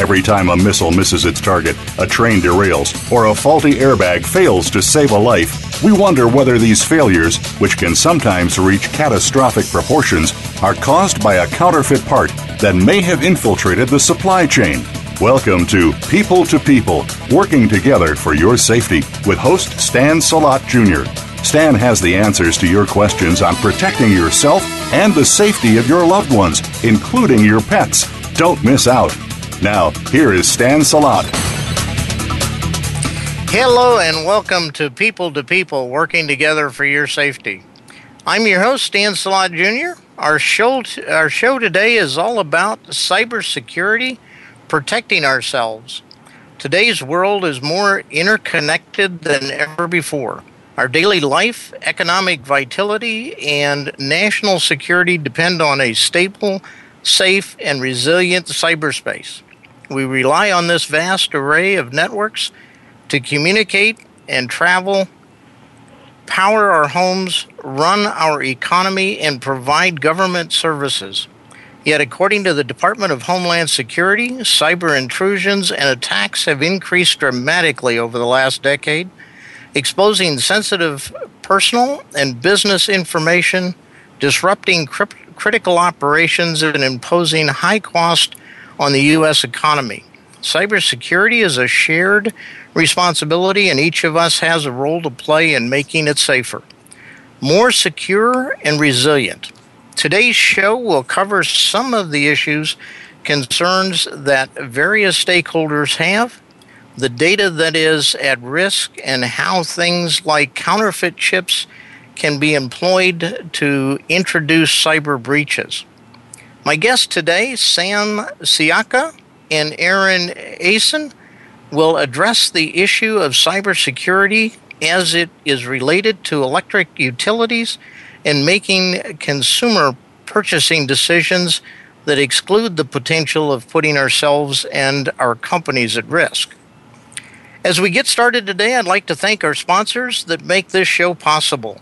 Every time a missile misses its target, a train derails, or a faulty airbag fails to save a life, we wonder whether these failures, which can sometimes reach catastrophic proportions, are caused by a counterfeit part that may have infiltrated the supply chain. Welcome to People to People, working together for your safety with host Stan Salot Jr. Stan has the answers to your questions on protecting yourself and the safety of your loved ones, including your pets. Don't miss out. Now, here is Stan Salot. Hello, and welcome to People to People, working together for your safety. I'm your host, Stan Salot Jr. Our show, t- our show today is all about cybersecurity, protecting ourselves. Today's world is more interconnected than ever before. Our daily life, economic vitality, and national security depend on a stable, safe, and resilient cyberspace. We rely on this vast array of networks to communicate and travel, power our homes, run our economy, and provide government services. Yet, according to the Department of Homeland Security, cyber intrusions and attacks have increased dramatically over the last decade exposing sensitive personal and business information, disrupting crypt- critical operations, and imposing high cost on the U.S. economy. Cybersecurity is a shared responsibility, and each of us has a role to play in making it safer, more secure, and resilient. Today's show will cover some of the issues, concerns that various stakeholders have the data that is at risk and how things like counterfeit chips can be employed to introduce cyber breaches. My guests today, Sam Sciacca and Aaron Aisen, will address the issue of cybersecurity as it is related to electric utilities and making consumer purchasing decisions that exclude the potential of putting ourselves and our companies at risk. As we get started today, I'd like to thank our sponsors that make this show possible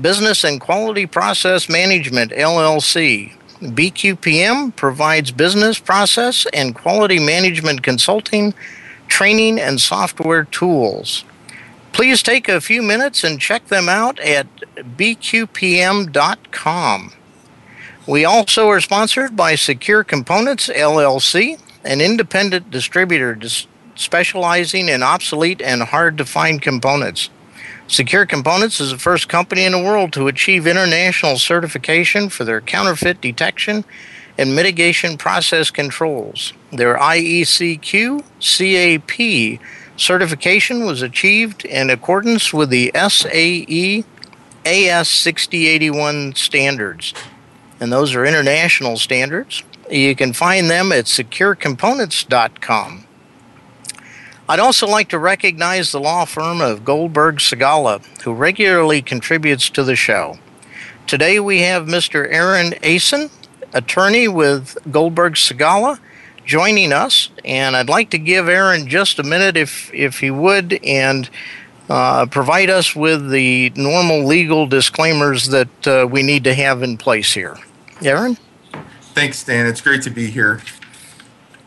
Business and Quality Process Management, LLC. BQPM provides business process and quality management consulting, training, and software tools. Please take a few minutes and check them out at bqpm.com. We also are sponsored by Secure Components, LLC, an independent distributor specializing in obsolete and hard to find components. Secure Components is the first company in the world to achieve international certification for their counterfeit detection and mitigation process controls. Their IECQ CAP certification was achieved in accordance with the SAE AS 6081 standards, and those are international standards. You can find them at securecomponents.com. I'd also like to recognize the law firm of Goldberg Segalla, who regularly contributes to the show. Today we have Mr. Aaron Aisen, attorney with Goldberg Segalla, joining us, and I'd like to give Aaron just a minute, if if he would, and uh, provide us with the normal legal disclaimers that uh, we need to have in place here. Aaron. Thanks, Stan. It's great to be here.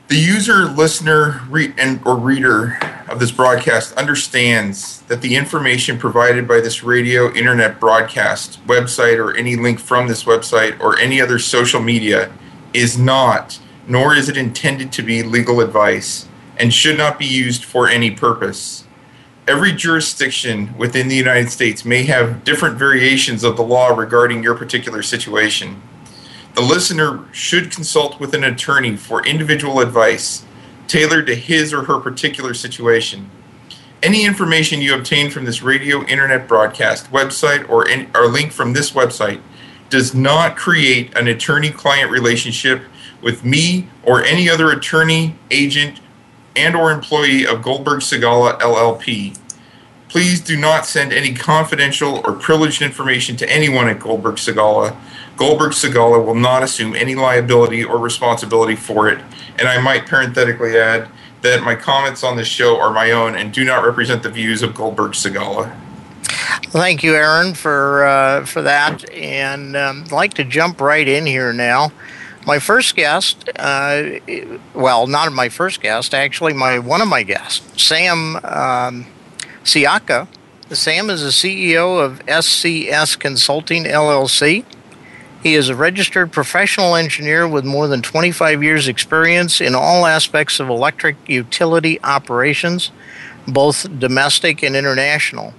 The user, listener, re- and or reader of this broadcast understands that the information provided by this radio, internet broadcast, website, or any link from this website or any other social media is not, nor is it intended to be legal advice, and should not be used for any purpose. Every jurisdiction within the United States may have different variations of the law regarding your particular situation. The listener should consult with an attorney for individual advice tailored to his or her particular situation. Any information you obtain from this radio, internet broadcast, website, or, in, or link from this website does not create an attorney client relationship with me or any other attorney, agent, and or employee of Goldberg Segalla LLP. Please do not send any confidential or privileged information to anyone at Goldberg Segalla Goldberg Segalla will not assume any liability or responsibility for it. And I might parenthetically add that my comments on this show are my own and do not represent the views of Goldberg Segalla. Thank you, Aaron, for uh, for that. And um, I'd like to jump right in here now. My first guest, uh, well, not my first guest, actually, my one of my guests, Sam um, Sciacca. Sam is the CEO of SCS Consulting LLC. He is a registered professional engineer with more than 25 years' experience in all aspects of electric utility operations, both domestic and international.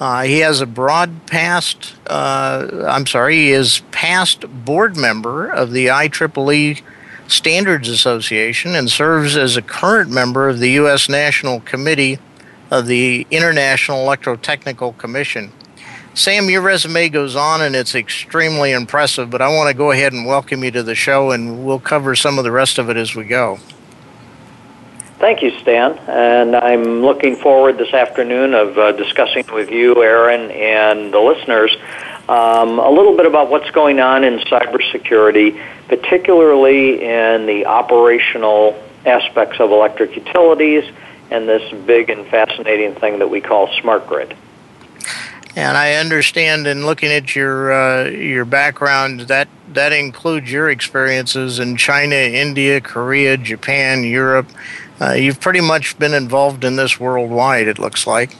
Uh, he has a broad past, uh, I'm sorry, he is past board member of the IEEE Standards Association and serves as a current member of the U.S. National Committee of the International Electrotechnical Commission. Sam, your resume goes on and it's extremely impressive, but I want to go ahead and welcome you to the show and we'll cover some of the rest of it as we go. Thank you, Stan. And I'm looking forward this afternoon of uh, discussing with you, Aaron, and the listeners um, a little bit about what's going on in cybersecurity, particularly in the operational aspects of electric utilities and this big and fascinating thing that we call smart grid. And I understand in looking at your uh, your background that that includes your experiences in China, India, Korea, Japan, Europe. Uh, you've pretty much been involved in this worldwide. It looks like.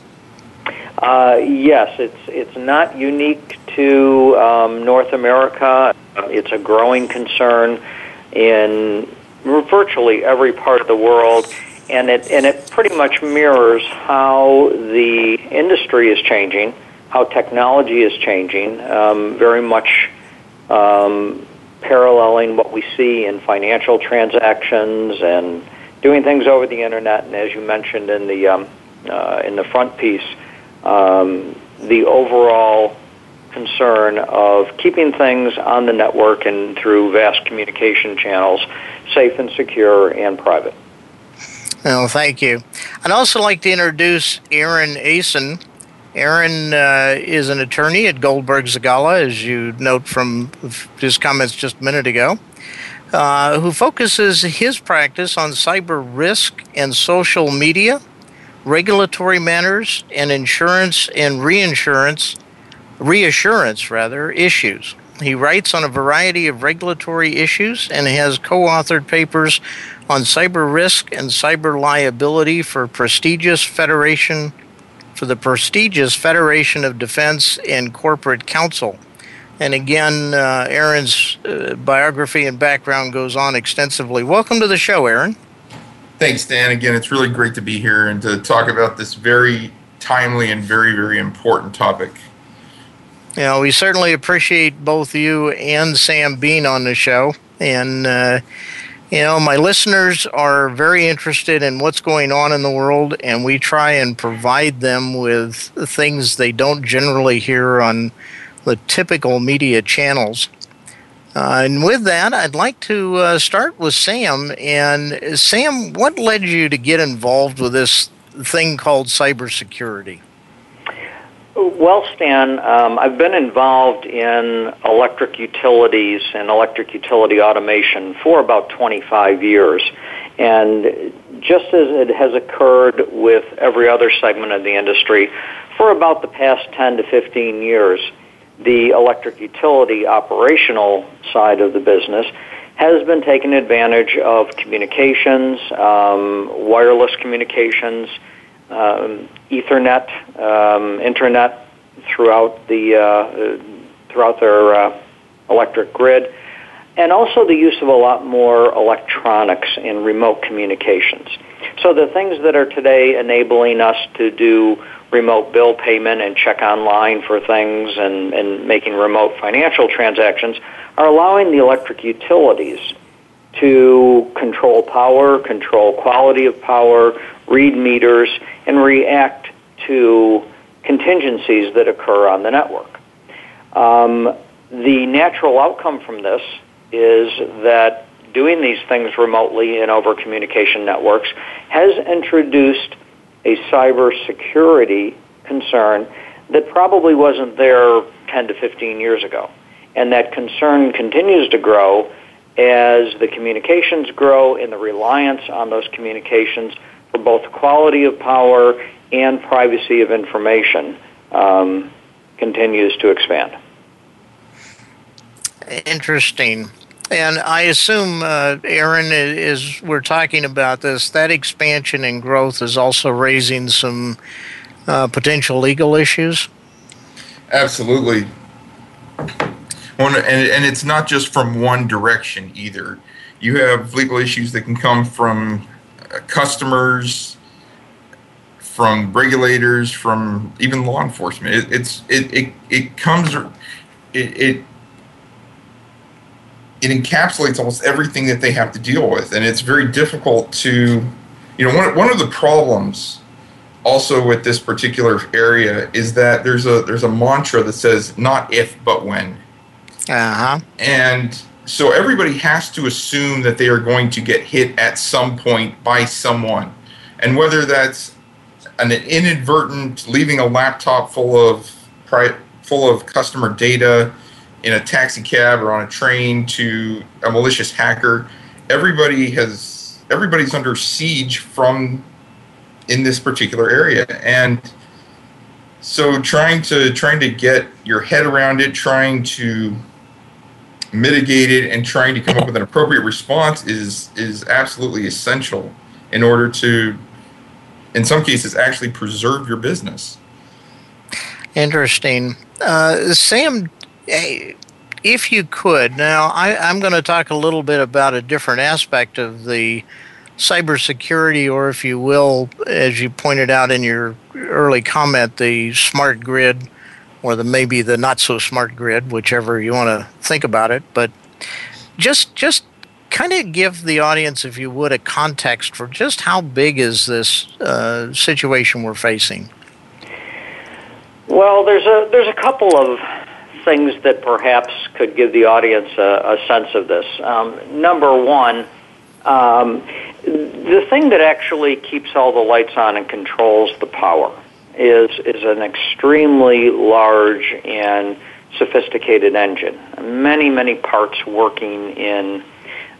Uh, yes, it's it's not unique to um, North America. It's a growing concern in virtually every part of the world, and it and it pretty much mirrors how the industry is changing, how technology is changing. Um, very much um, paralleling what we see in financial transactions and doing things over the internet, and as you mentioned in the um, uh, in the front piece, um, the overall concern of keeping things on the network and through vast communication channels safe and secure and private. Well, thank you. I'd also like to introduce Aaron Aisen. Aaron uh, is an attorney at Goldberg Segalla, as you note from his comments just a minute ago. Uh, who focuses his practice on cyber risk and social media, regulatory matters, and insurance and reinsurance, reassurance rather, issues. He writes on a variety of regulatory issues and has co authored papers on cyber risk and cyber liability for prestigious federation for the prestigious Federation of Defense and Corporate Counsel. And again, uh, Aaron's uh, biography and background goes on extensively. Welcome to the show, Aaron. Thanks, Dan. Again, it's really great to be here and to talk about this very timely and very, very important topic. Yeah, we certainly appreciate both you and Sam being on the show. And, uh, you know, my listeners are very interested in what's going on in the world, and we try and provide them with things they don't generally hear on the typical media channels. Uh, and with that, I'd like to uh, start with Sam. And Sam, what led you to get involved with this thing called cybersecurity? Well, Stan, um, I've been involved in electric utilities and electric utility automation for about 25 years. And just as it has occurred with every other segment of the industry, for about the past 10 to 15 years, the electric utility operational side of the business has been taking advantage of communications, um, wireless communications, um, Ethernet, um, internet throughout the uh, throughout their uh, electric grid, and also the use of a lot more electronics in remote communications. So the things that are today enabling us to do remote bill payment and check online for things and, and making remote financial transactions are allowing the electric utilities to control power, control quality of power, read meters, and react to contingencies that occur on the network. Um, the natural outcome from this is that doing these things remotely and over communication networks has introduced a cybersecurity concern that probably wasn't there 10 to 15 years ago. And that concern continues to grow as the communications grow and the reliance on those communications for both quality of power and privacy of information um, continues to expand. Interesting. And I assume, uh, Aaron, is we're talking about this, that expansion and growth is also raising some uh, potential legal issues. Absolutely. One, and, and it's not just from one direction either. You have legal issues that can come from uh, customers, from regulators, from even law enforcement. It, it's it, it it comes it, it it encapsulates almost everything that they have to deal with, and it's very difficult to, you know, one one of the problems also with this particular area is that there's a there's a mantra that says not if but when. Uh huh. And so everybody has to assume that they are going to get hit at some point by someone, and whether that's an inadvertent leaving a laptop full of full of customer data in a taxi cab or on a train to a malicious hacker, everybody has everybody's under siege from in this particular area and so trying to trying to get your head around it trying to mitigate it and trying to come up with an appropriate response is is absolutely essential in order to in some cases actually preserve your business. Interesting. Uh, sam if you could, now I, am going to talk a little bit about a different aspect of the cybersecurity, or if you will, as you pointed out in your early comment, the smart grid, or the maybe the not so smart grid, whichever you want to think about it. But just just kind of give the audience, if you would, a context for just how big is this uh, situation we're facing. Well, there's a there's a couple of things that perhaps could give the audience a, a sense of this. Um, number one, um, the thing that actually keeps all the lights on and controls the power is is an extremely large and sophisticated engine. Many many parts working in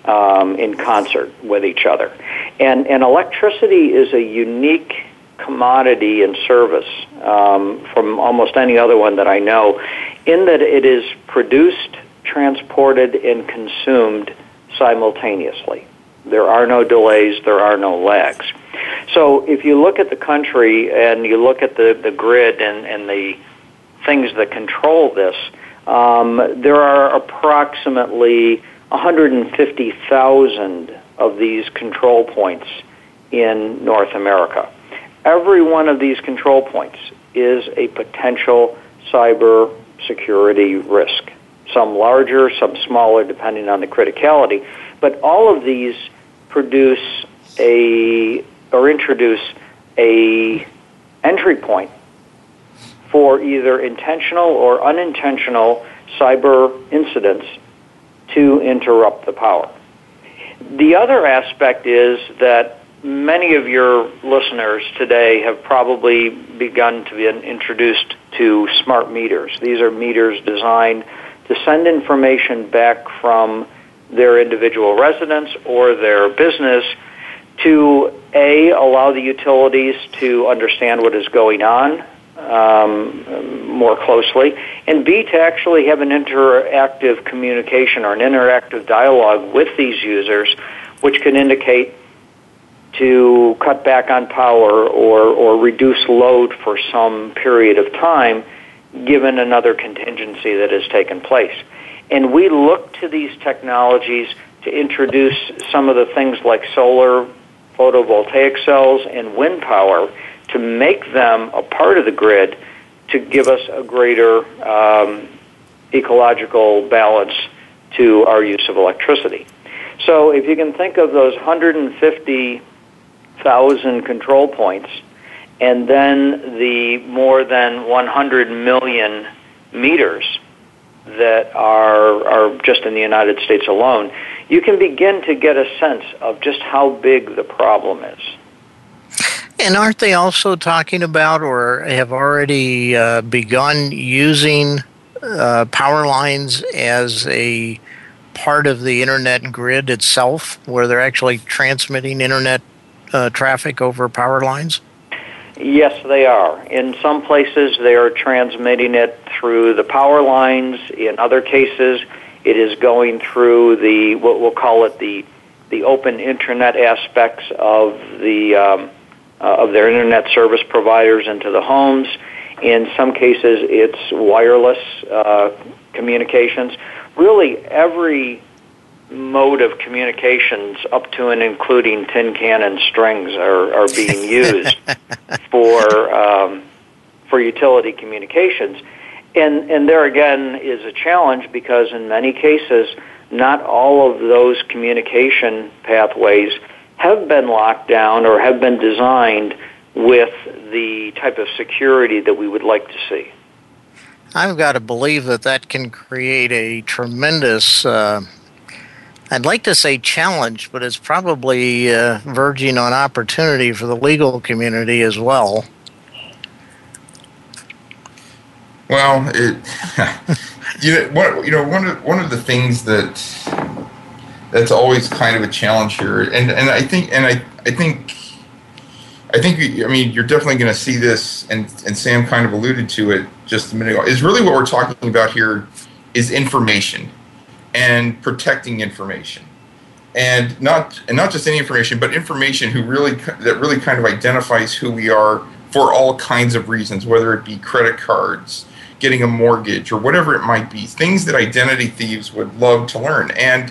um, in concert with each other, and and electricity is a unique commodity and service um, from almost any other one that I know, in that it is produced, transported, and consumed simultaneously. There are no delays, there are no lags. So if you look at the country and you look at the, the grid and, and the things that control this, um, there are approximately 150,000 of these control points in North America. Every one of these control points is a potential cyber security risk. Some larger, some smaller, depending on the criticality. But all of these produce a or introduce a entry point for either intentional or unintentional cyber incidents to interrupt the power. The other aspect is that many of your listeners today have probably begun to be introduced to smart meters. These are meters designed to send information back from their individual residence or their business to A, allow the utilities to understand what is going on um, more closely, and B, to actually have an interactive communication or an interactive dialogue with these users, which can indicate to cut back on power or, or reduce load for some period of time given another contingency that has taken place. And we look to these technologies to introduce some of the things like solar photovoltaic cells and wind power to make them a part of the grid to give us a greater um, ecological balance to our use of electricity. So if you can think of those 150 thousand control points, and then the more than 100 million meters that are are just in the United States alone, you can begin to get a sense of just how big the problem is. And aren't they also talking about or have already uh, begun using uh, power lines as a part of the internet grid itself, where they're actually transmitting internet uh, traffic over power lines? Yes, they are. In some places, they are transmitting it through the power lines. In other cases, It is going through the what we'll call it the the open internet aspects of the um, uh, of their internet service providers into the homes. In some cases, it's wireless uh, communications. Really, every mode of communications up to and including tin can and strings are, are being used for um, for utility communications. And and there again is a challenge because in many cases not all of those communication pathways have been locked down or have been designed with the type of security that we would like to see. I've got to believe that that can create a tremendous, uh, I'd like to say challenge, but it's probably uh, verging on opportunity for the legal community as well. Well, it, you know, one, you know, one of one of the things that that's always kind of a challenge here, and and I think and I I think I think I mean you're definitely going to see this, and and Sam kind of alluded to it just a minute ago. Is really what we're talking about here is information and protecting information, and not and not just any information, but information who really that really kind of identifies who we are for all kinds of reasons, whether it be credit cards, getting a mortgage, or whatever it might be. Things that identity thieves would love to learn, and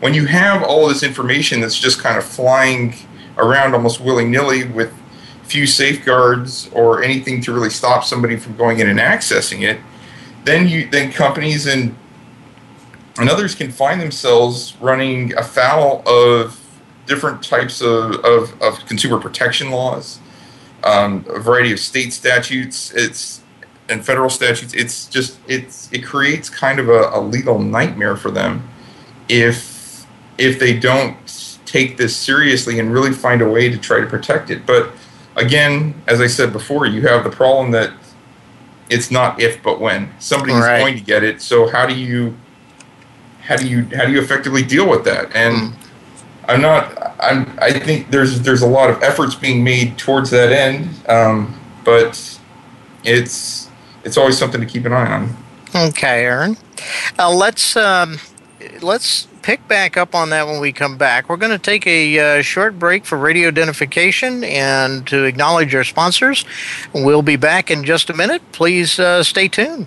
when you have all this information that's just kind of flying around almost willy nilly with few safeguards or anything to really stop somebody from going in and accessing it, then you then companies and and others can find themselves running afoul of different types of, of, of consumer protection laws, um, a variety of state statutes. It's and federal statutes. It's just it's it creates kind of a, a legal nightmare for them if if they don't take this seriously and really find a way to try to protect it. But again, as I said before, you have the problem that it's not if but when somebody's right. going to get it. So how do you how do you how do you effectively deal with that? And mm. I'm not. I'm. I think there's there's a lot of efforts being made towards that end, um, but it's it's always something to keep an eye on. Okay, Aaron. Uh, let's um, let's pick back up on that when we come back. We're going to take a uh, short break for radio identification and to acknowledge our sponsors. We'll be back in just a minute. Please uh, stay tuned.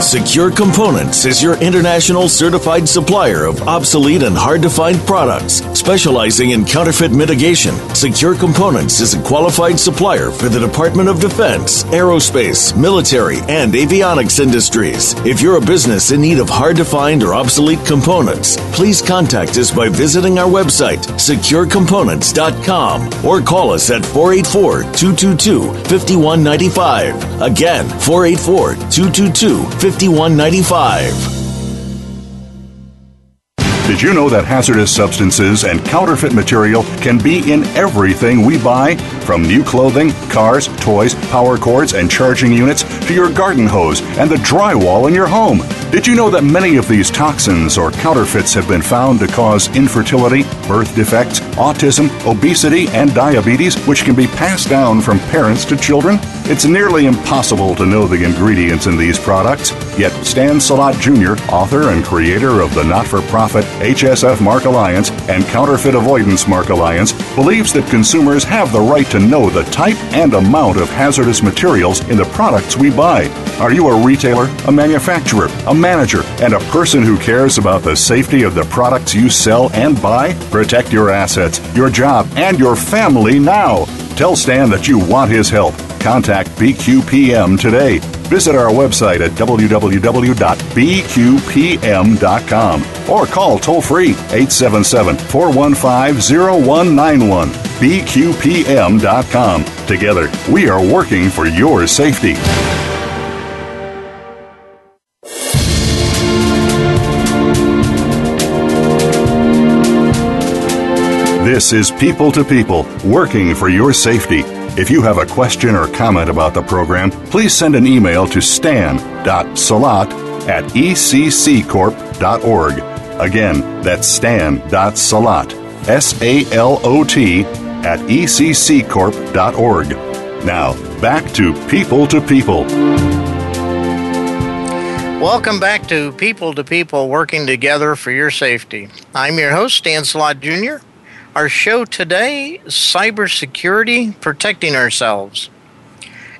Secure Components is your international certified supplier of obsolete and hard to find products, specializing in counterfeit mitigation. Secure Components is a qualified supplier for the Department of Defense, aerospace, military, and avionics industries. If you're a business in need of hard to find or obsolete components, please contact us by visiting our website, securecomponents.com, or call us at 484 222 5195. Again, 484 222 5195. Did you know that hazardous substances and counterfeit material can be in everything we buy? From new clothing, cars, toys, power cords, and charging units to your garden hose and the drywall in your home. Did you know that many of these toxins or counterfeits have been found to cause infertility, birth defects, autism, obesity, and diabetes, which can be passed down from parents to children? It's nearly impossible to know the ingredients in these products, yet Stan Salot Jr., author and creator of the not for profit HSF Mark Alliance and Counterfeit Avoidance Mark Alliance, believes that consumers have the right to know the type and amount of hazardous materials in the products we buy. Are you a retailer, a manufacturer, a manager, and a person who cares about the safety of the products you sell and buy? Protect your assets, your job, and your family now. Tell Stan that you want his help. Contact BQPM today. Visit our website at www.bqpm.com or call toll free 877 415 0191. BQPM.com. Together, we are working for your safety. This is People to People, working for your safety. If you have a question or comment about the program, please send an email to stan.salot at ecccorp.org. Again, that's stan.salot, S A L O T, at ecccorp.org. Now, back to People to People. Welcome back to People to People Working Together for Your Safety. I'm your host, Stan Salot Jr. Our show today cybersecurity, protecting ourselves.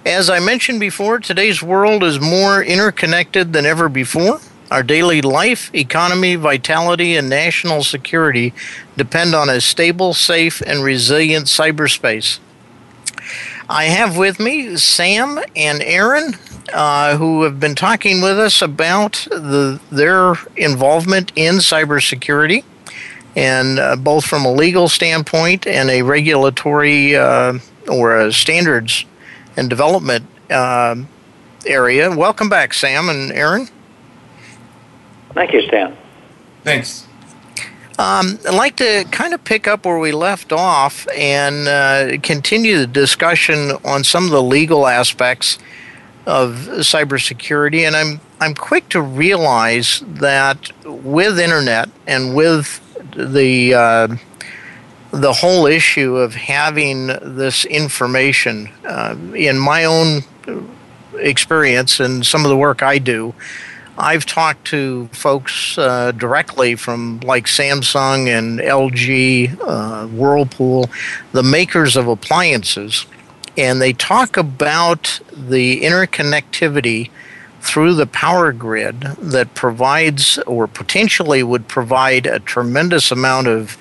As I mentioned before, today's world is more interconnected than ever before. Our daily life, economy, vitality, and national security depend on a stable, safe, and resilient cyberspace. I have with me Sam and Aaron, uh, who have been talking with us about the, their involvement in cybersecurity and uh, both from a legal standpoint and a regulatory uh, or a standards and development uh, area. Welcome back, Sam and Aaron. Thank you, Stan. Thanks. Um, I'd like to kind of pick up where we left off and uh, continue the discussion on some of the legal aspects of cybersecurity. And I'm I'm quick to realize that with internet and with the uh, the whole issue of having this information uh, in my own experience and some of the work I do. I've talked to folks uh, directly from like Samsung and LG, uh, Whirlpool, the makers of appliances, and they talk about the interconnectivity through the power grid that provides or potentially would provide a tremendous amount of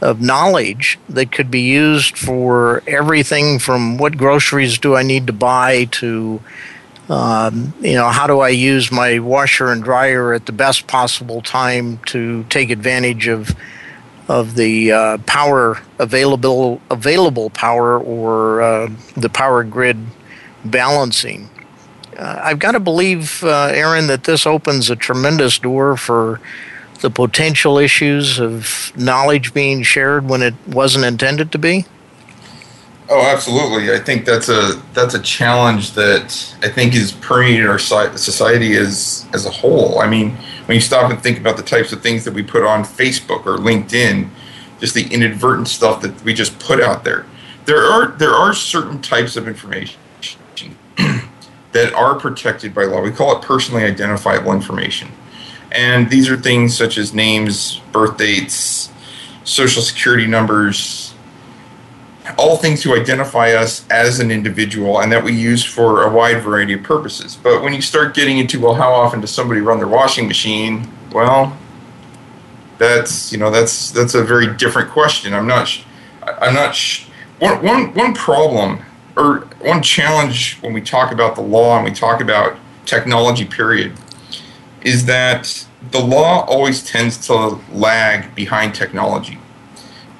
of knowledge that could be used for everything from what groceries do I need to buy to um, you know how do I use my washer and dryer at the best possible time to take advantage of of the uh, power available available power or uh, the power grid balancing I've got to believe, uh, Aaron, that this opens a tremendous door for the potential issues of knowledge being shared when it wasn't intended to be. Oh, absolutely. I think that's a that's a challenge that I think is permeated our society as as a whole. I mean, when you stop and think about the types of things that we put on Facebook or LinkedIn, just the inadvertent stuff that we just put out there. There are there are certain types of information that are protected by law. We call it personally identifiable information. And these are things such as names, birth dates, social security numbers, all things to identify us as an individual and that we use for a wide variety of purposes. But when you start getting into, well, how often does somebody run their washing machine? Well, that's, you know, that's, that's a very different question. I'm not, I'm not, one, one, one problem or one challenge when we talk about the law and we talk about technology, period, is that the law always tends to lag behind technology.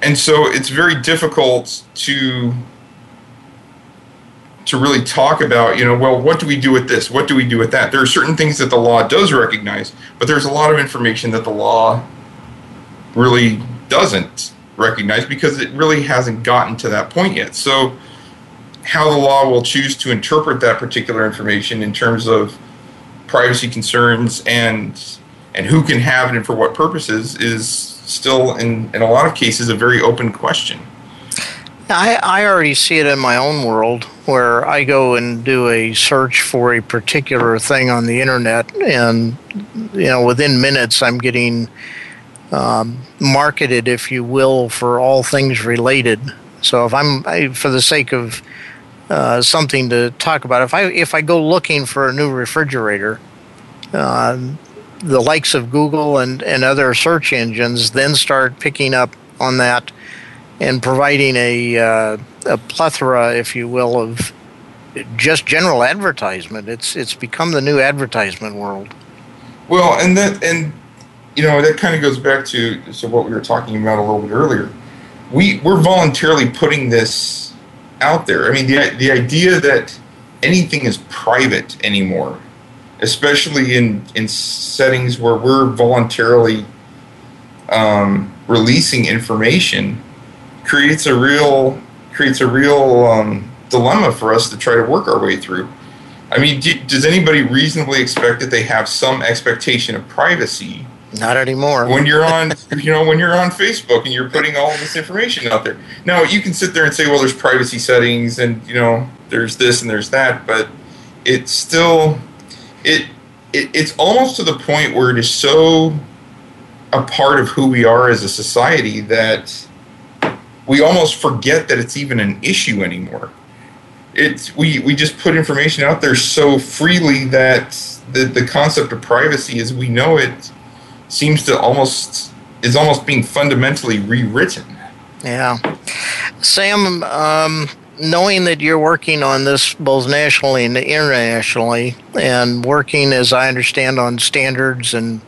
And so it's very difficult to to really talk about, you know, well, what do we do with this? What do we do with that? There are certain things that the law does recognize, but there's a lot of information that the law really doesn't recognize because it really hasn't gotten to that point yet. So how the law will choose to interpret that particular information in terms of privacy concerns and and who can have it and for what purposes is still in, in a lot of cases a very open question. I, I already see it in my own world where I go and do a search for a particular thing on the internet, and you know within minutes I'm getting um, marketed, if you will, for all things related. So if I'm I, for the sake of uh, something to talk about. If I if I go looking for a new refrigerator, uh, the likes of Google and, and other search engines then start picking up on that and providing a uh, a plethora, if you will, of just general advertisement. It's it's become the new advertisement world. Well, and that and you know that kind of goes back to so what we were talking about a little bit earlier. We we're voluntarily putting this out there. I mean, the the idea that anything is private anymore, especially in in settings where we're voluntarily um, releasing information, creates a real creates a real um, dilemma for us to try to work our way through. I mean, do, does anybody reasonably expect that they have some expectation of privacy? Not anymore. When you're on, you know, when you're on Facebook and you're putting all this information out there. Now you can sit there and say, well, there's privacy settings and you know, there's this and there's that, but it's still, it, it it's almost to the point where it is so a part of who we are as a society that we almost forget that it's even an issue anymore. It's we, we just put information out there so freely that the, the concept of privacy as we know it seems to almost is almost being fundamentally rewritten. Yeah. Sam, um, knowing that you're working on this both nationally and internationally, and working, as I understand, on standards and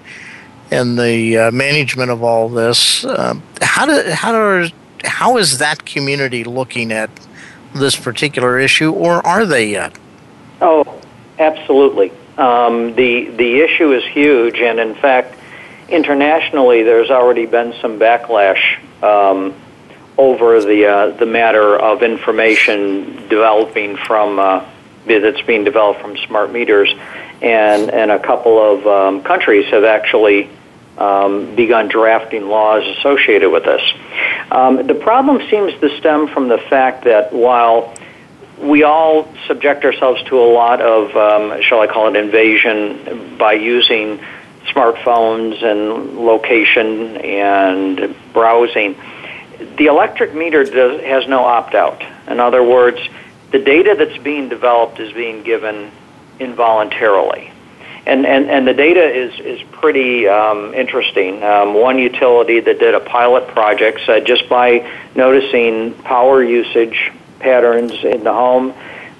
and the uh, management of all this, uh, how do how do how is that community looking at this particular issue, or are they yet? Oh, absolutely. Um, the the issue is huge, and in fact, internationally, there's already been some backlash um, over the uh, the matter of information developing from uh, that's being developed from smart meters, and and a couple of um, countries have actually um, begun drafting laws associated with this. Um, the problem seems to stem from the fact that while we all subject ourselves to a lot of, um, shall I call it, invasion by using smartphones and location and browsing, the electric meter does, has no opt out. In other words, the data that's being developed is being given involuntarily and, and, and the data is, is pretty um, interesting. Um, one utility that did a pilot project said just by noticing power usage patterns in the home,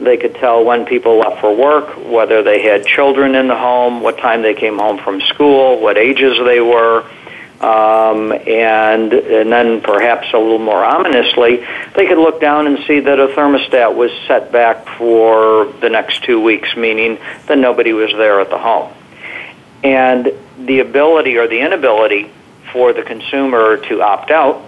they could tell when people left for work, whether they had children in the home, what time they came home from school, what ages they were. Um, and and then perhaps a little more ominously, they could look down and see that a thermostat was set back for the next two weeks, meaning that nobody was there at the home. And the ability or the inability for the consumer to opt out,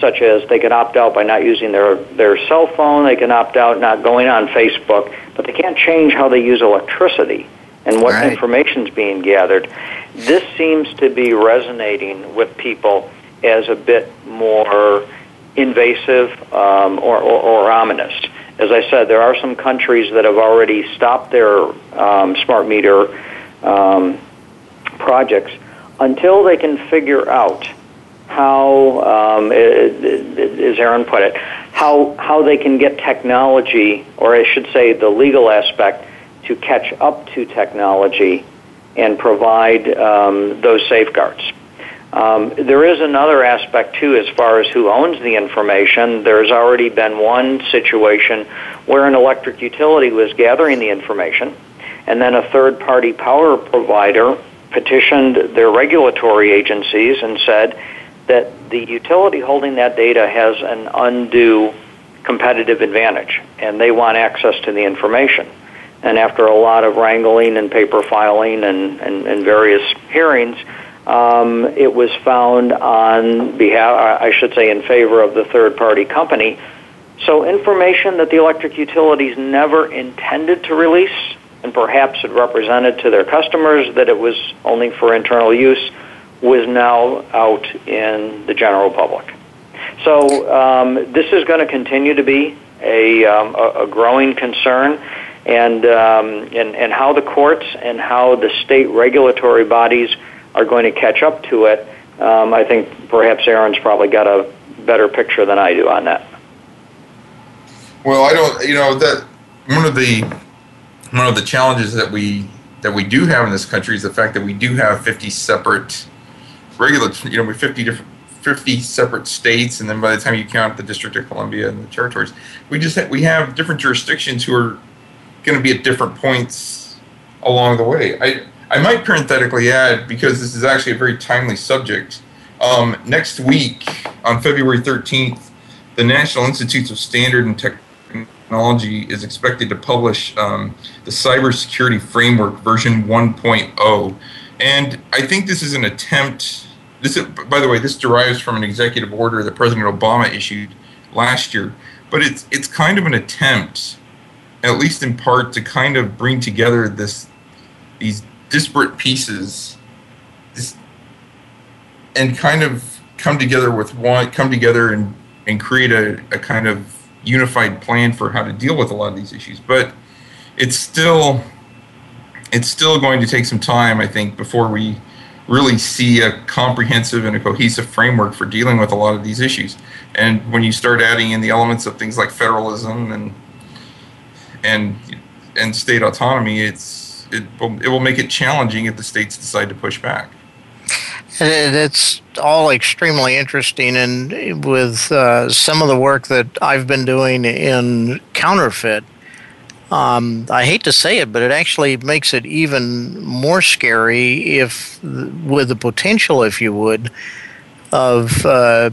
such as they can opt out by not using their, their cell phone, they can opt out not going on Facebook, but they can't change how they use electricity and what right. information is being gathered. This seems to be resonating with people as a bit more invasive um, or, or, or, ominous. As I said, there are some countries that have already stopped their um, smart meter um, projects until they can figure out how, um, as Aaron put it, how, how they can get technology, or I should say the legal aspect, to catch up to technology and provide um, those safeguards. Um, there is another aspect too, as far as who owns the information. There's already been one situation where an electric utility was gathering the information, and then a third party power provider petitioned their regulatory agencies and said that the utility holding that data has an undue competitive advantage, and they want access to the information. And after a lot of wrangling and paper filing and, and, and various hearings, um, it was found on behalf, I should say, in favor of the third party company. So, information that the electric utilities never intended to release, and perhaps it represented to their customers that it was only for internal use, was now out in the general public. So, um, this is going to continue to be a, um, a, growing concern and, um, and, and how the courts and how the state regulatory bodies are going to catch up to it, um, I think perhaps Aaron's probably got a better picture than I do on that. Well, I don't, you know, that one of the one of the challenges that we that we do have in this country is the fact that we do have 50 separate regulatory, you know, 50 different 50 separate states, and then by the time you count the District of Columbia and the territories, we just we have different jurisdictions who are going to be at different points along the way. I, I might parenthetically add, because this is actually a very timely subject, um, next week on February 13th, the National Institutes of Standard and Technology is expected to publish um, the Cybersecurity Framework version 1.0. And I think this is an attempt. This, is, by the way, this derives from an executive order that President Obama issued last year but it's it's kind of an attempt, at least in part, to kind of bring together this these disparate pieces, this, and kind of come together with one, come together and and create a, a kind of unified plan for how to deal with a lot of these issues. But it's still it's still going to take some time, I think, before we really see a comprehensive and a cohesive framework for dealing with a lot of these issues. And when you start adding in the elements of things like federalism and and and state autonomy, it's it will, it will make it challenging if the states decide to push back. It's all extremely interesting, and with uh, some of the work that I've been doing in counterfeit, um, I hate to say it, but it actually makes it even more scary if, with the potential, if you would, of uh,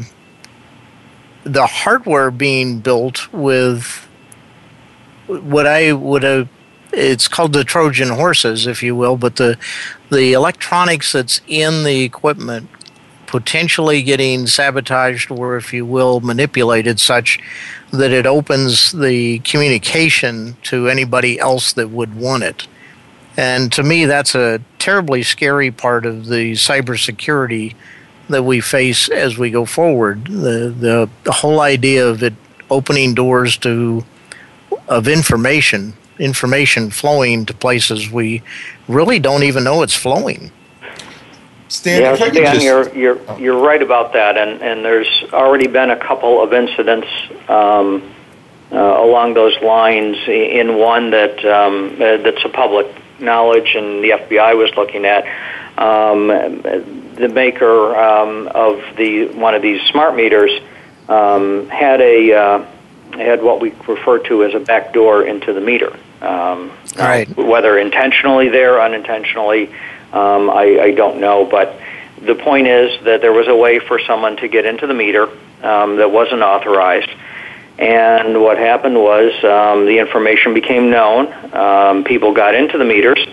the hardware being built with what I would have. It's called the Trojan horses, if you will, but the the electronics that's in the equipment potentially getting sabotaged or, if you will, manipulated such that it opens the communication to anybody else that would want it. And to me, that's a terribly scary part of the cybersecurity that we face as we go forward. The, the, the whole idea of it opening doors to of information, information flowing to places we really don't even know it's flowing. Stan, yeah, Stan, just... you're you're oh. you're right about that, and and there's already been a couple of incidents um, uh, along those lines. In one that um, uh, that's a public knowledge, and the FBI was looking at um, the maker um, of the one of these smart meters um, had a uh, had what we refer to as a back door into the meter. Um, right. Whether intentionally there, unintentionally um, I, I don't know, but the point is that there was a way for someone to get into the meter um, that wasn't authorized. And what happened was um, the information became known. Um, people got into the meters,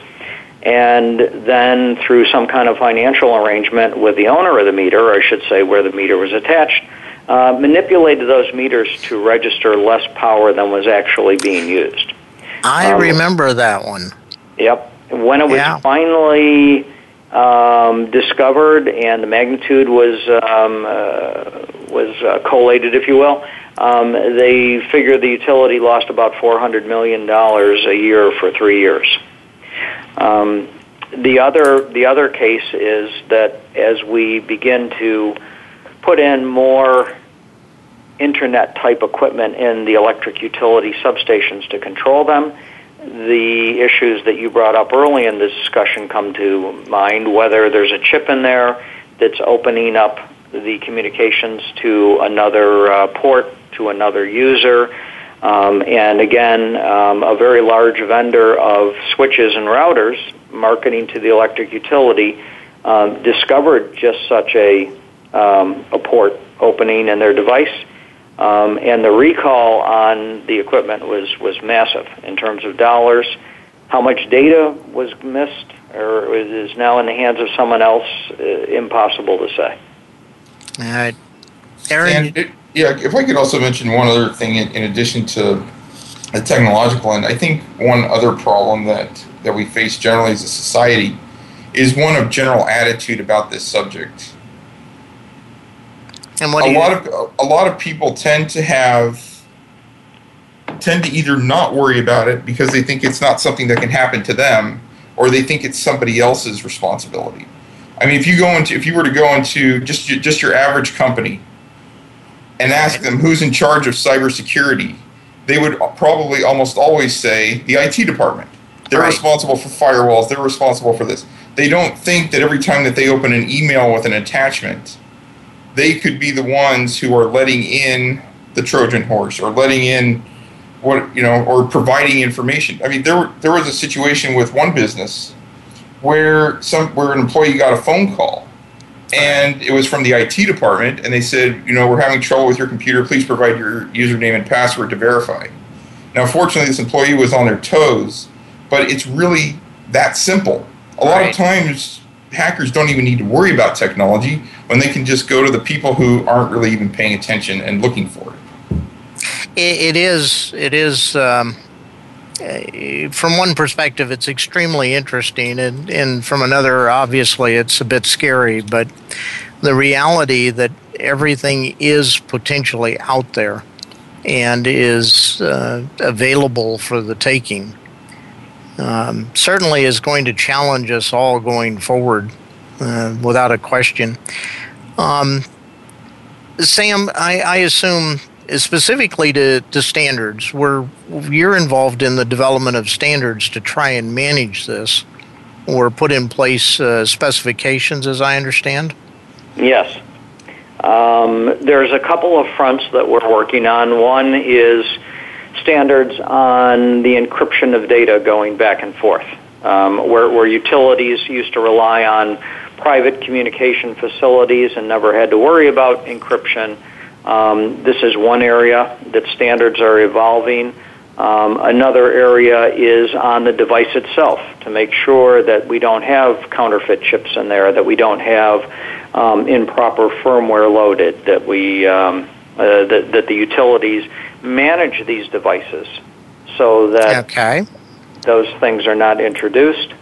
and then through some kind of financial arrangement with the owner of the meter, or I should say where the meter was attached, uh, manipulated those meters to register less power than was actually being used. I um, remember that one. Yep. When it was yeah. finally um, discovered and the magnitude was um, uh, was uh, collated, if you will, um, they figured the utility lost about four hundred million dollars a year for three years. Um, the other the other case is that as we begin to put in more internet type equipment in the electric utility substations to control them the issues that you brought up early in this discussion come to mind, whether there's a chip in there that's opening up the communications to another uh, port, to another user. Um, and again, um, a very large vendor of switches and routers marketing to the electric utility um, discovered just such a, um, a port opening in their device um, and the recall on the equipment was, was massive in terms of dollars. How much data was missed or is now in the hands of someone else, uh, impossible to say. All right. Aaron? And it, yeah, if I could also mention one other thing in, in addition to the technological end, I think one other problem that, that we face generally as a society is one of general attitude about this subject. And what a lot of a lot of people tend to have tend to either not worry about it because they think it's not something that can happen to them, or they think it's somebody else's responsibility. I mean, if you go into if you were to go into just just your average company and ask them who's in charge of cybersecurity, they would probably almost always say the IT department. They're right. responsible for firewalls. They're responsible for this. They don't think that every time that they open an email with an attachment they could be the ones who are letting in the Trojan horse or letting in what you know or providing information. I mean, there there was a situation with one business where some where an employee got a phone call and it was from the IT department and they said, you know, we're having trouble with your computer. Please provide your username and password to verify. Now, fortunately, this employee was on their toes, but it's really that simple. A lot right. of times, hackers don't even need to worry about technology when they can just go to the people who aren't really even paying attention and looking for it. it, it is. It is. Um, uh, from one perspective, it's extremely interesting, and, and from another, obviously, it's a bit scary. But the reality that everything is potentially out there and is uh, available for the taking um, certainly is going to challenge us all going forward, uh, without a question. Um, Sam, I, I assume specifically to, to standards, where you're involved in the development of standards to try and manage this or put in place uh, specifications, as I understand? Yes. Um, there's a couple of fronts that we're working on. One is standards on the encryption of data going back and forth, um, where, where utilities used to rely on private communication facilities and never had to worry about encryption. Um, this is one area that standards are evolving. Um, another area is on the device itself to make sure that we don't have counterfeit chips in there, that we don't have um, improper firmware loaded, that we um, uh, that, that the utilities manage these devices so that okay. those things are not introduced.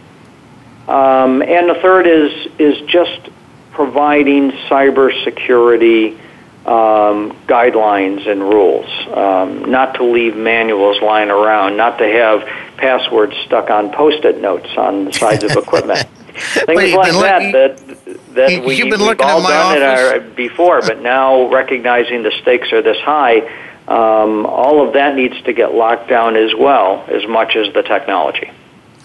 Um, and the third is is just providing cybersecurity um, guidelines and rules, um, not to leave manuals lying around, not to have passwords stuck on post-it notes on the sides of equipment. Things like that that that you, we, you've been we've looking all at my done it our, before, but now recognizing the stakes are this high, um, all of that needs to get locked down as well, as much as the technology.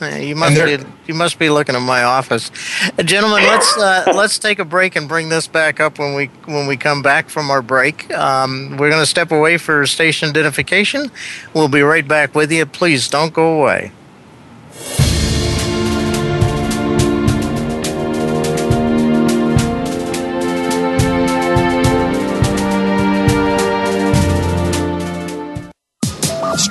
You must be you must be looking at my office, uh, gentlemen. Let's uh, let's take a break and bring this back up when we when we come back from our break. Um, we're going to step away for station identification. We'll be right back with you. Please don't go away.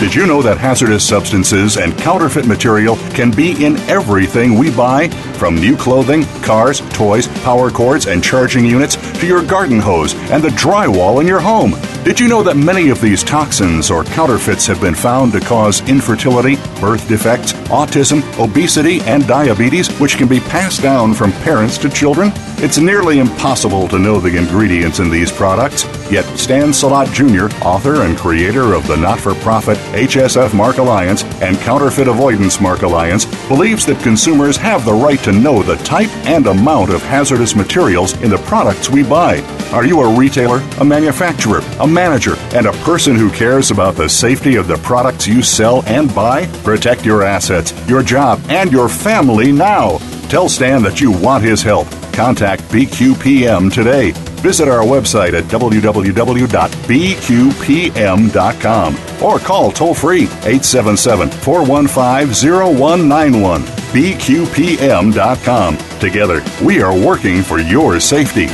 Did you know that hazardous substances and counterfeit material can be in everything we buy? From new clothing, cars, toys, power cords, and charging units to your garden hose and the drywall in your home. Did you know that many of these toxins or counterfeits have been found to cause infertility, birth defects, autism, obesity, and diabetes, which can be passed down from parents to children? It's nearly impossible to know the ingredients in these products, yet Stan Salot Jr., author and creator of the not for profit HSF Mark Alliance and Counterfeit Avoidance Mark Alliance, believes that consumers have the right to know the type and amount of hazardous materials in the products we buy. Are you a retailer, a manufacturer, a manager, and a person who cares about the safety of the products you sell and buy? Protect your assets, your job, and your family now. Tell Stan that you want his help. Contact BQPM today. Visit our website at www.bqpm.com or call toll free 877 415 0191. BQPM.com. Together, we are working for your safety.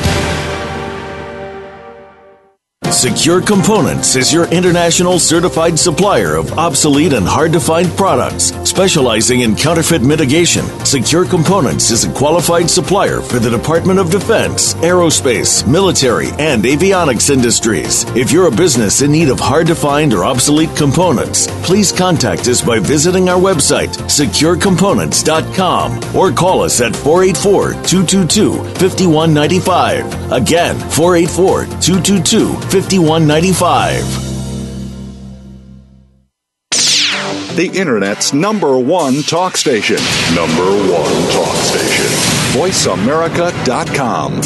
Secure Components is your international certified supplier of obsolete and hard to find products. Specializing in counterfeit mitigation, Secure Components is a qualified supplier for the Department of Defense, aerospace, military, and avionics industries. If you're a business in need of hard to find or obsolete components, please contact us by visiting our website, securecomponents.com, or call us at 484 222 5195. Again, 484 222 5195. The Internet's number one talk station. Number one talk station. VoiceAmerica.com.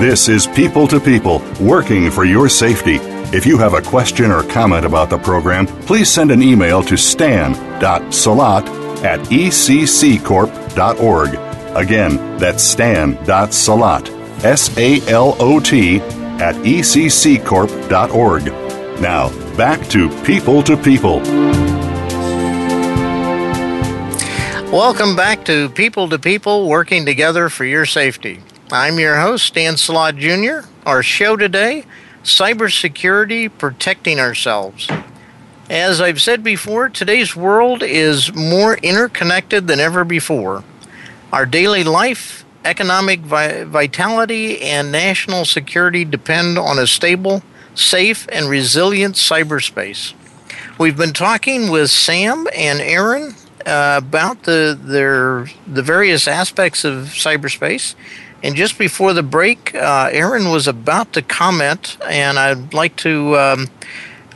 This is People to People, working for your safety. If you have a question or comment about the program, please send an email to stan.salot at ecccorp.org. Again, that's stan.salot, S A L O T, at ecccorp.org. Now, back to People to People. Welcome back to People to People, working together for your safety. I'm your host, Stan Salot Jr. Our show today cybersecurity, protecting ourselves. As I've said before, today's world is more interconnected than ever before. Our daily life, economic vi- vitality, and national security depend on a stable, safe, and resilient cyberspace. We've been talking with Sam and Aaron uh, about the their the various aspects of cyberspace. And just before the break, uh, Aaron was about to comment, and I'd like to um,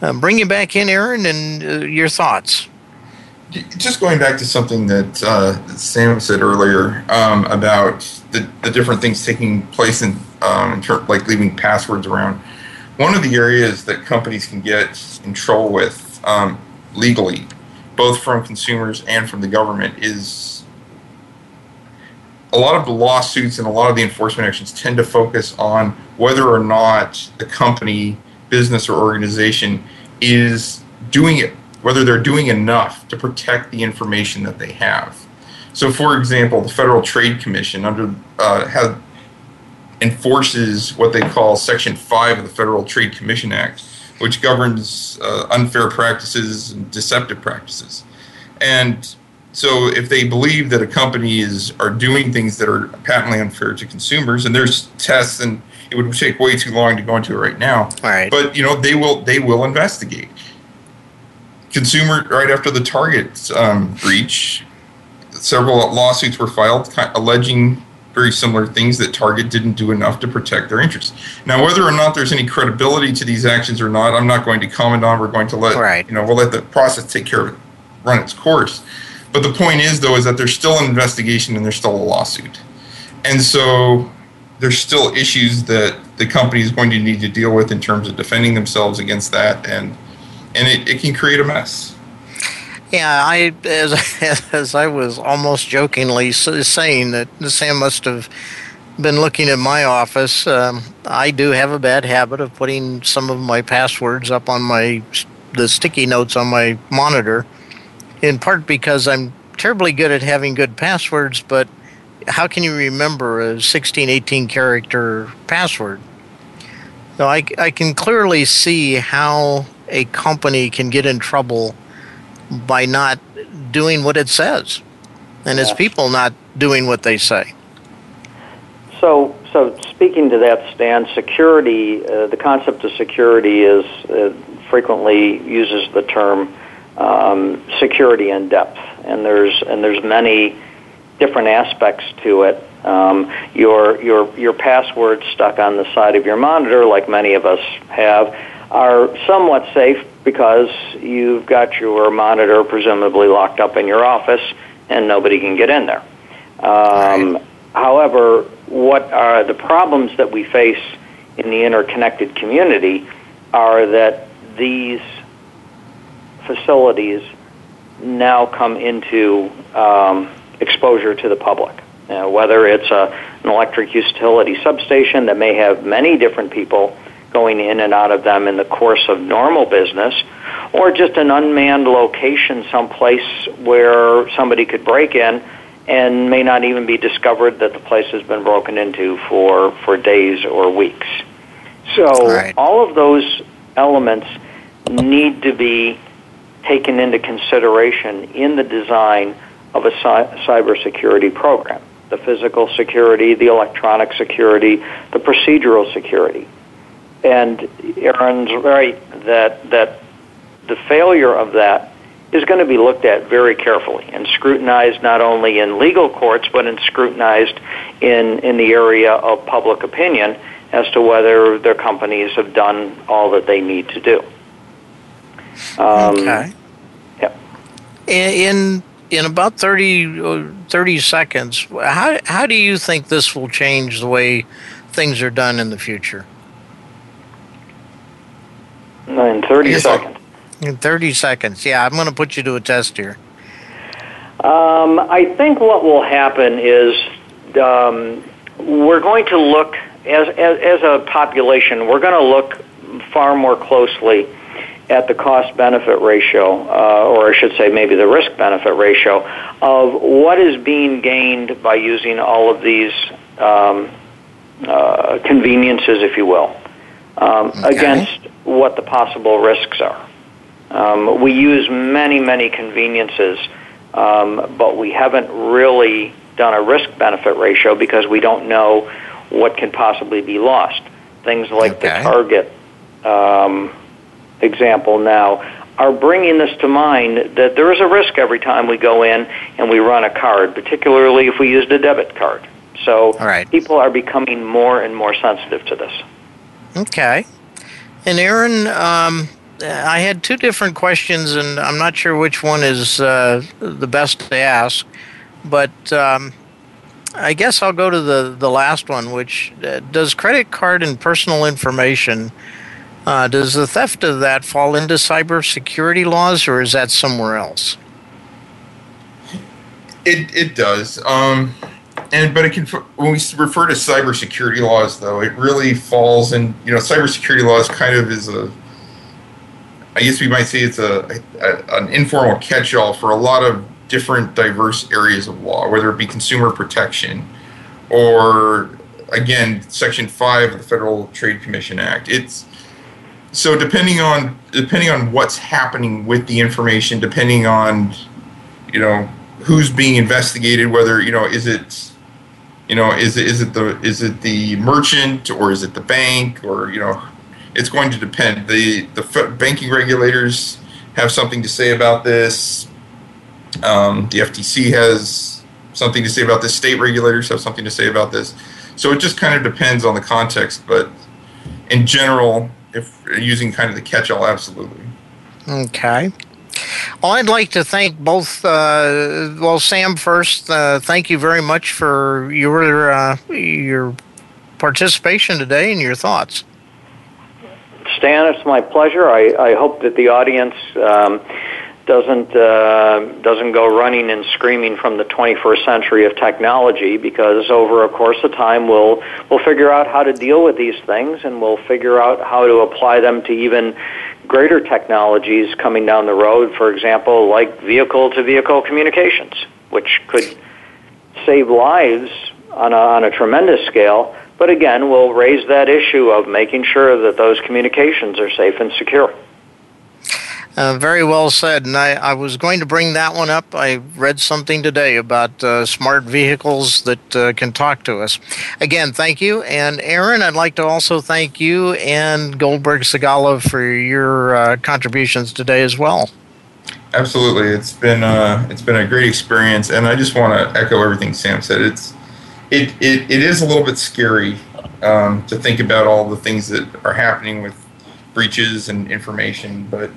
uh, bring you back in, Aaron, and uh, your thoughts. Just going back to something that uh, Sam said earlier um, about the, the different things taking place in, um, in like leaving passwords around. One of the areas that companies can get in trouble with um, legally, both from consumers and from the government, is a lot of the lawsuits and a lot of the enforcement actions tend to focus on whether or not the company business or organization is doing it, whether they're doing enough to protect the information that they have. So, for example, the Federal Trade Commission under uh, has enforces what they call Section Five of the Federal Trade Commission Act, which governs uh, unfair practices and deceptive practices. And so, if they believe that a company is are doing things that are patently unfair to consumers, and there's tests and it would take way too long to go into it right now. All right. But you know they will they will investigate. Consumer right after the Target um, breach, several lawsuits were filed alleging very similar things that Target didn't do enough to protect their interests. Now, whether or not there's any credibility to these actions or not, I'm not going to comment on. We're going to let right. you know we'll let the process take care of it, run its course. But the point is, though, is that there's still an investigation and there's still a lawsuit, and so there's still issues that the company is going to need to deal with in terms of defending themselves against that, and and it, it can create a mess. Yeah, I as as I was almost jokingly saying that Sam must have been looking at my office. Um, I do have a bad habit of putting some of my passwords up on my the sticky notes on my monitor, in part because I'm terribly good at having good passwords, but how can you remember a 16, 18 character password? So I, I can clearly see how a company can get in trouble by not doing what it says, and its people not doing what they say. So, so speaking to that, Stan, security, uh, the concept of security is uh, frequently uses the term um, security in depth, and there's and there's many different aspects to it. Um, your your your passwords stuck on the side of your monitor, like many of us have, are somewhat safe because you've got your monitor presumably locked up in your office and nobody can get in there. Um, right. However, what are the problems that we face in the interconnected community are that these facilities now come into um, exposure to the public. Whether it's a, an electric utility substation that may have many different people going in and out of them in the course of normal business, or just an unmanned location someplace where somebody could break in and may not even be discovered that the place has been broken into for, for days or weeks. So right. all of those elements need to be taken into consideration in the design of a cybersecurity program the physical security, the electronic security, the procedural security. And Aaron's right that, that the failure of that is going to be looked at very carefully and scrutinized not only in legal courts but in scrutinized in, in the area of public opinion as to whether their companies have done all that they need to do. Um, okay. Yeah. In in about 30, uh, 30 seconds, how, how do you think this will change the way things are done in the future? In 30 seconds. In 30 seconds, yeah. I'm going to put you to a test here. Um, I think what will happen is um, we're going to look, as, as, as a population, we're going to look far more closely at the cost benefit ratio, uh, or I should say maybe the risk benefit ratio, of what is being gained by using all of these um, uh, conveniences, if you will. um, okay. against what the possible risks are. Um, we use many, many conveniences, um, but we haven't really done a risk benefit ratio because we don't know what can possibly be lost. Things like okay. the Target um, example now are bringing this to mind that there is a risk every time we go in and we run a card, particularly if we used a debit card. So right. people are becoming more and more sensitive to this. Okay. And Aaron, um, I had two different questions, and I'm not sure which one is uh, the best to ask, but um, I guess I'll go to the, the last one, which uh, does credit card and personal information uh, does the theft of that fall into cybersecurity laws, or is that somewhere else? It it does. Um, and but it can when we refer to cybersecurity laws, though, it really falls in. You know, cybersecurity laws kind of is a. I guess we might say it's a, a an informal catch-all for a lot of different diverse areas of law, whether it be consumer protection or again Section Five of the Federal Trade Commission Act. It's so depending on depending on what's happening with the information, depending on you know who's being investigated, whether you know is it you know is it is it the is it the merchant or is it the bank or you know it's going to depend. The the banking regulators have something to say about this. Um, the FTC has something to say about this. State regulators have something to say about this. So it just kind of depends on the context, but in general, if using kind of the catch-all, absolutely. Okay. Well, I'd like to thank both. Uh, well, Sam first. Uh, thank you very much for your uh, your participation today and your thoughts. Stan, it's my pleasure. I, I hope that the audience um, doesn't uh, doesn't go running and screaming from the 21st century of technology because over a course of time we'll we'll figure out how to deal with these things and we'll figure out how to apply them to even greater technologies coming down the road for example like vehicle to vehicle communications which could save lives on a, on a tremendous scale. But again we'll raise that issue of making sure that those communications are safe and secure uh, very well said. And I, I, was going to bring that one up. I read something today about uh, smart vehicles that uh, can talk to us. Again, thank you. And Aaron, I'd like to also thank you and Goldberg Segalla for your uh, contributions today as well. Absolutely, it's been uh, it's been a great experience, and I just want to echo everything Sam said. It's it it, it is a little bit scary um, to think about all the things that are happening with breaches and information, but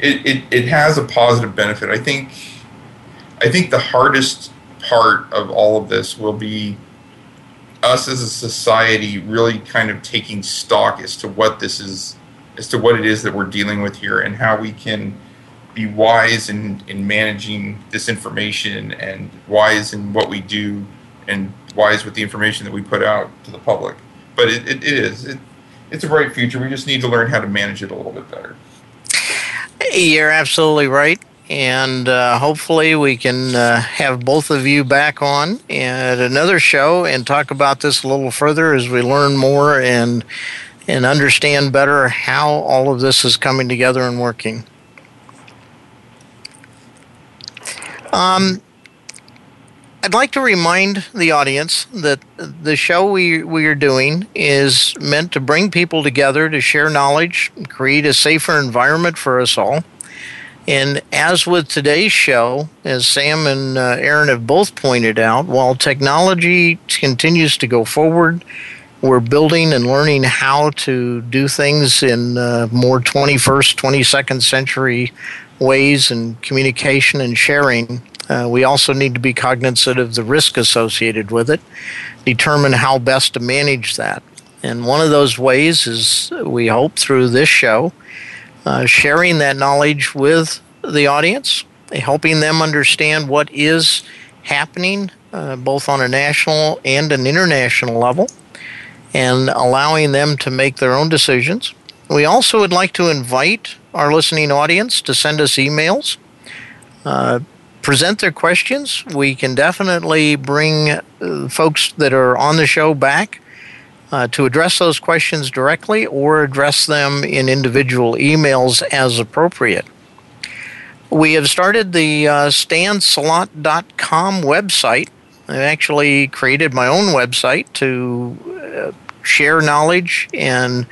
it, it, it has a positive benefit. I think I think the hardest part of all of this will be us as a society really kind of taking stock as to what this is as to what it is that we're dealing with here and how we can be wise in, in managing this information and wise in what we do and wise with the information that we put out to the public. But it, it, it is. It, it's a bright future. We just need to learn how to manage it a little bit better. You're absolutely right. And uh, hopefully, we can uh, have both of you back on at another show and talk about this a little further as we learn more and and understand better how all of this is coming together and working. Um, I'd like to remind the audience that the show we, we are doing is meant to bring people together to share knowledge, create a safer environment for us all. And as with today's show, as Sam and uh, Aaron have both pointed out, while technology continues to go forward, we're building and learning how to do things in uh, more 21st, 22nd century ways and communication and sharing uh, we also need to be cognizant of the risk associated with it, determine how best to manage that. And one of those ways is, we hope, through this show, uh, sharing that knowledge with the audience, helping them understand what is happening uh, both on a national and an international level, and allowing them to make their own decisions. We also would like to invite our listening audience to send us emails. Uh, present their questions. We can definitely bring uh, folks that are on the show back uh, to address those questions directly or address them in individual emails as appropriate. We have started the uh, stansalot.com website. I actually created my own website to uh, share knowledge and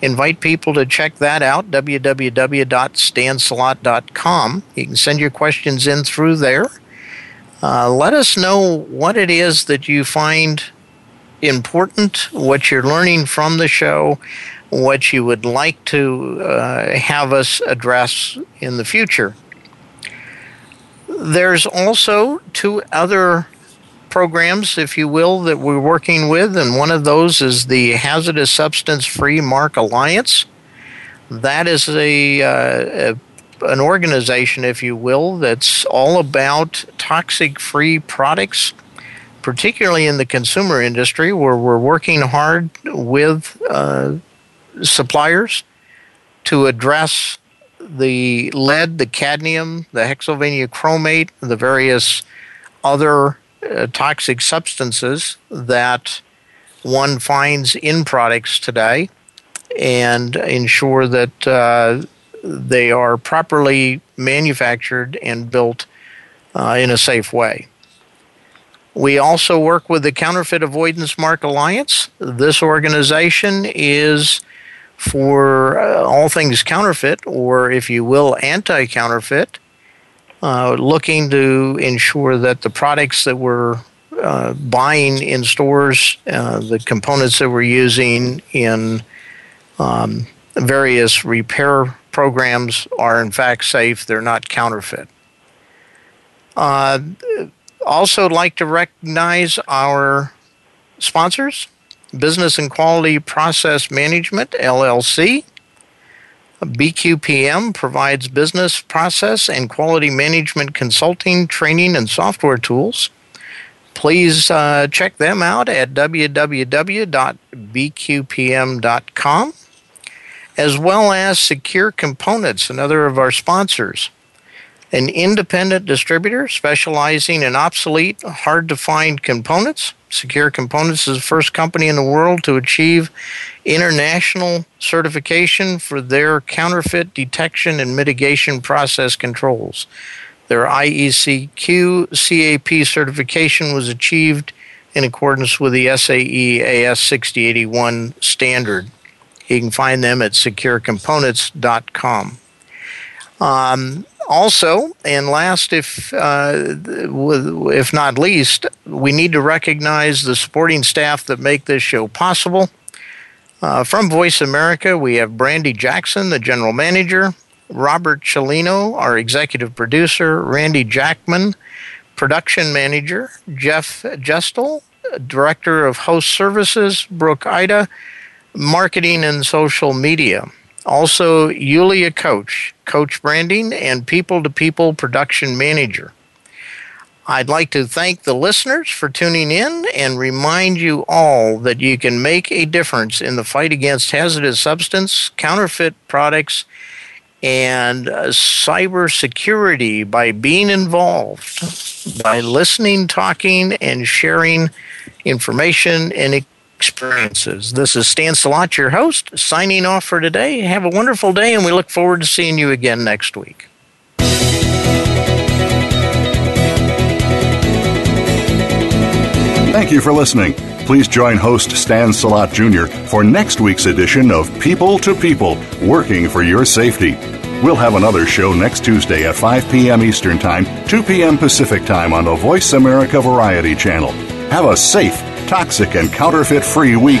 invite people to check that out www.stansalot.com. You can send your questions in through there. Uh, let us know what it is that you find important, what you're learning from the show, what you would like to uh, have us address in the future. There's also two other programs, if you will, that we're working with, and one of those is the Hazardous Substance Free Mark Alliance. That is a, uh, a an organization, if you will, that's all about toxic free products, particularly in the consumer industry, where we're working hard with uh, suppliers to address the lead, the cadmium, the hexavalent chromate, the various other uh, toxic substances that one finds in products today and ensure that uh, they are properly manufactured and built uh, in a safe way. We also work with the Counterfeit Avoidance Mark Alliance. This organization is for uh, all things counterfeit, or if you will, anti counterfeit, uh, looking to ensure that the products that we're uh, buying in stores, uh, the components that we're using in um, various repair programs are in fact safe, they're not counterfeit. Uh, also, like to recognize our sponsors Business and Quality Process Management, LLC. BQPM provides business process and quality management consulting, training, and software tools. Please uh, check them out at www.bqpm.com, as well as Secure Components, another of our sponsors an independent distributor specializing in obsolete, hard to find components. Secure Components is the first company in the world to achieve international certification for their counterfeit detection and mitigation process controls. Their IECQ CAP certification was achieved in accordance with the SAE AS 6081 standard. You can find them at securecomponents.com. Um, also, and last, if uh, if not least, we need to recognize the supporting staff that make this show possible. Uh, from Voice America, we have Brandy Jackson, the general manager, Robert Cellino, our executive producer, Randy Jackman, production manager, Jeff Gestel, director of host services, Brooke Ida, marketing and social media. Also, Yulia Coach, Coach Branding, and People to People Production Manager. I'd like to thank the listeners for tuning in and remind you all that you can make a difference in the fight against hazardous substance, counterfeit products, and uh, cybersecurity by being involved, by listening, talking, and sharing information and experiences. This is Stan Salot, your host, signing off for today. Have a wonderful day, and we look forward to seeing you again next week. Thank you for listening. Please join host Stan Salot Jr. for next week's edition of People to People, working for your safety. We'll have another show next Tuesday at 5 p.m. Eastern Time, 2 p.m. Pacific Time on the Voice America Variety Channel. Have a safe, toxic, and counterfeit free week.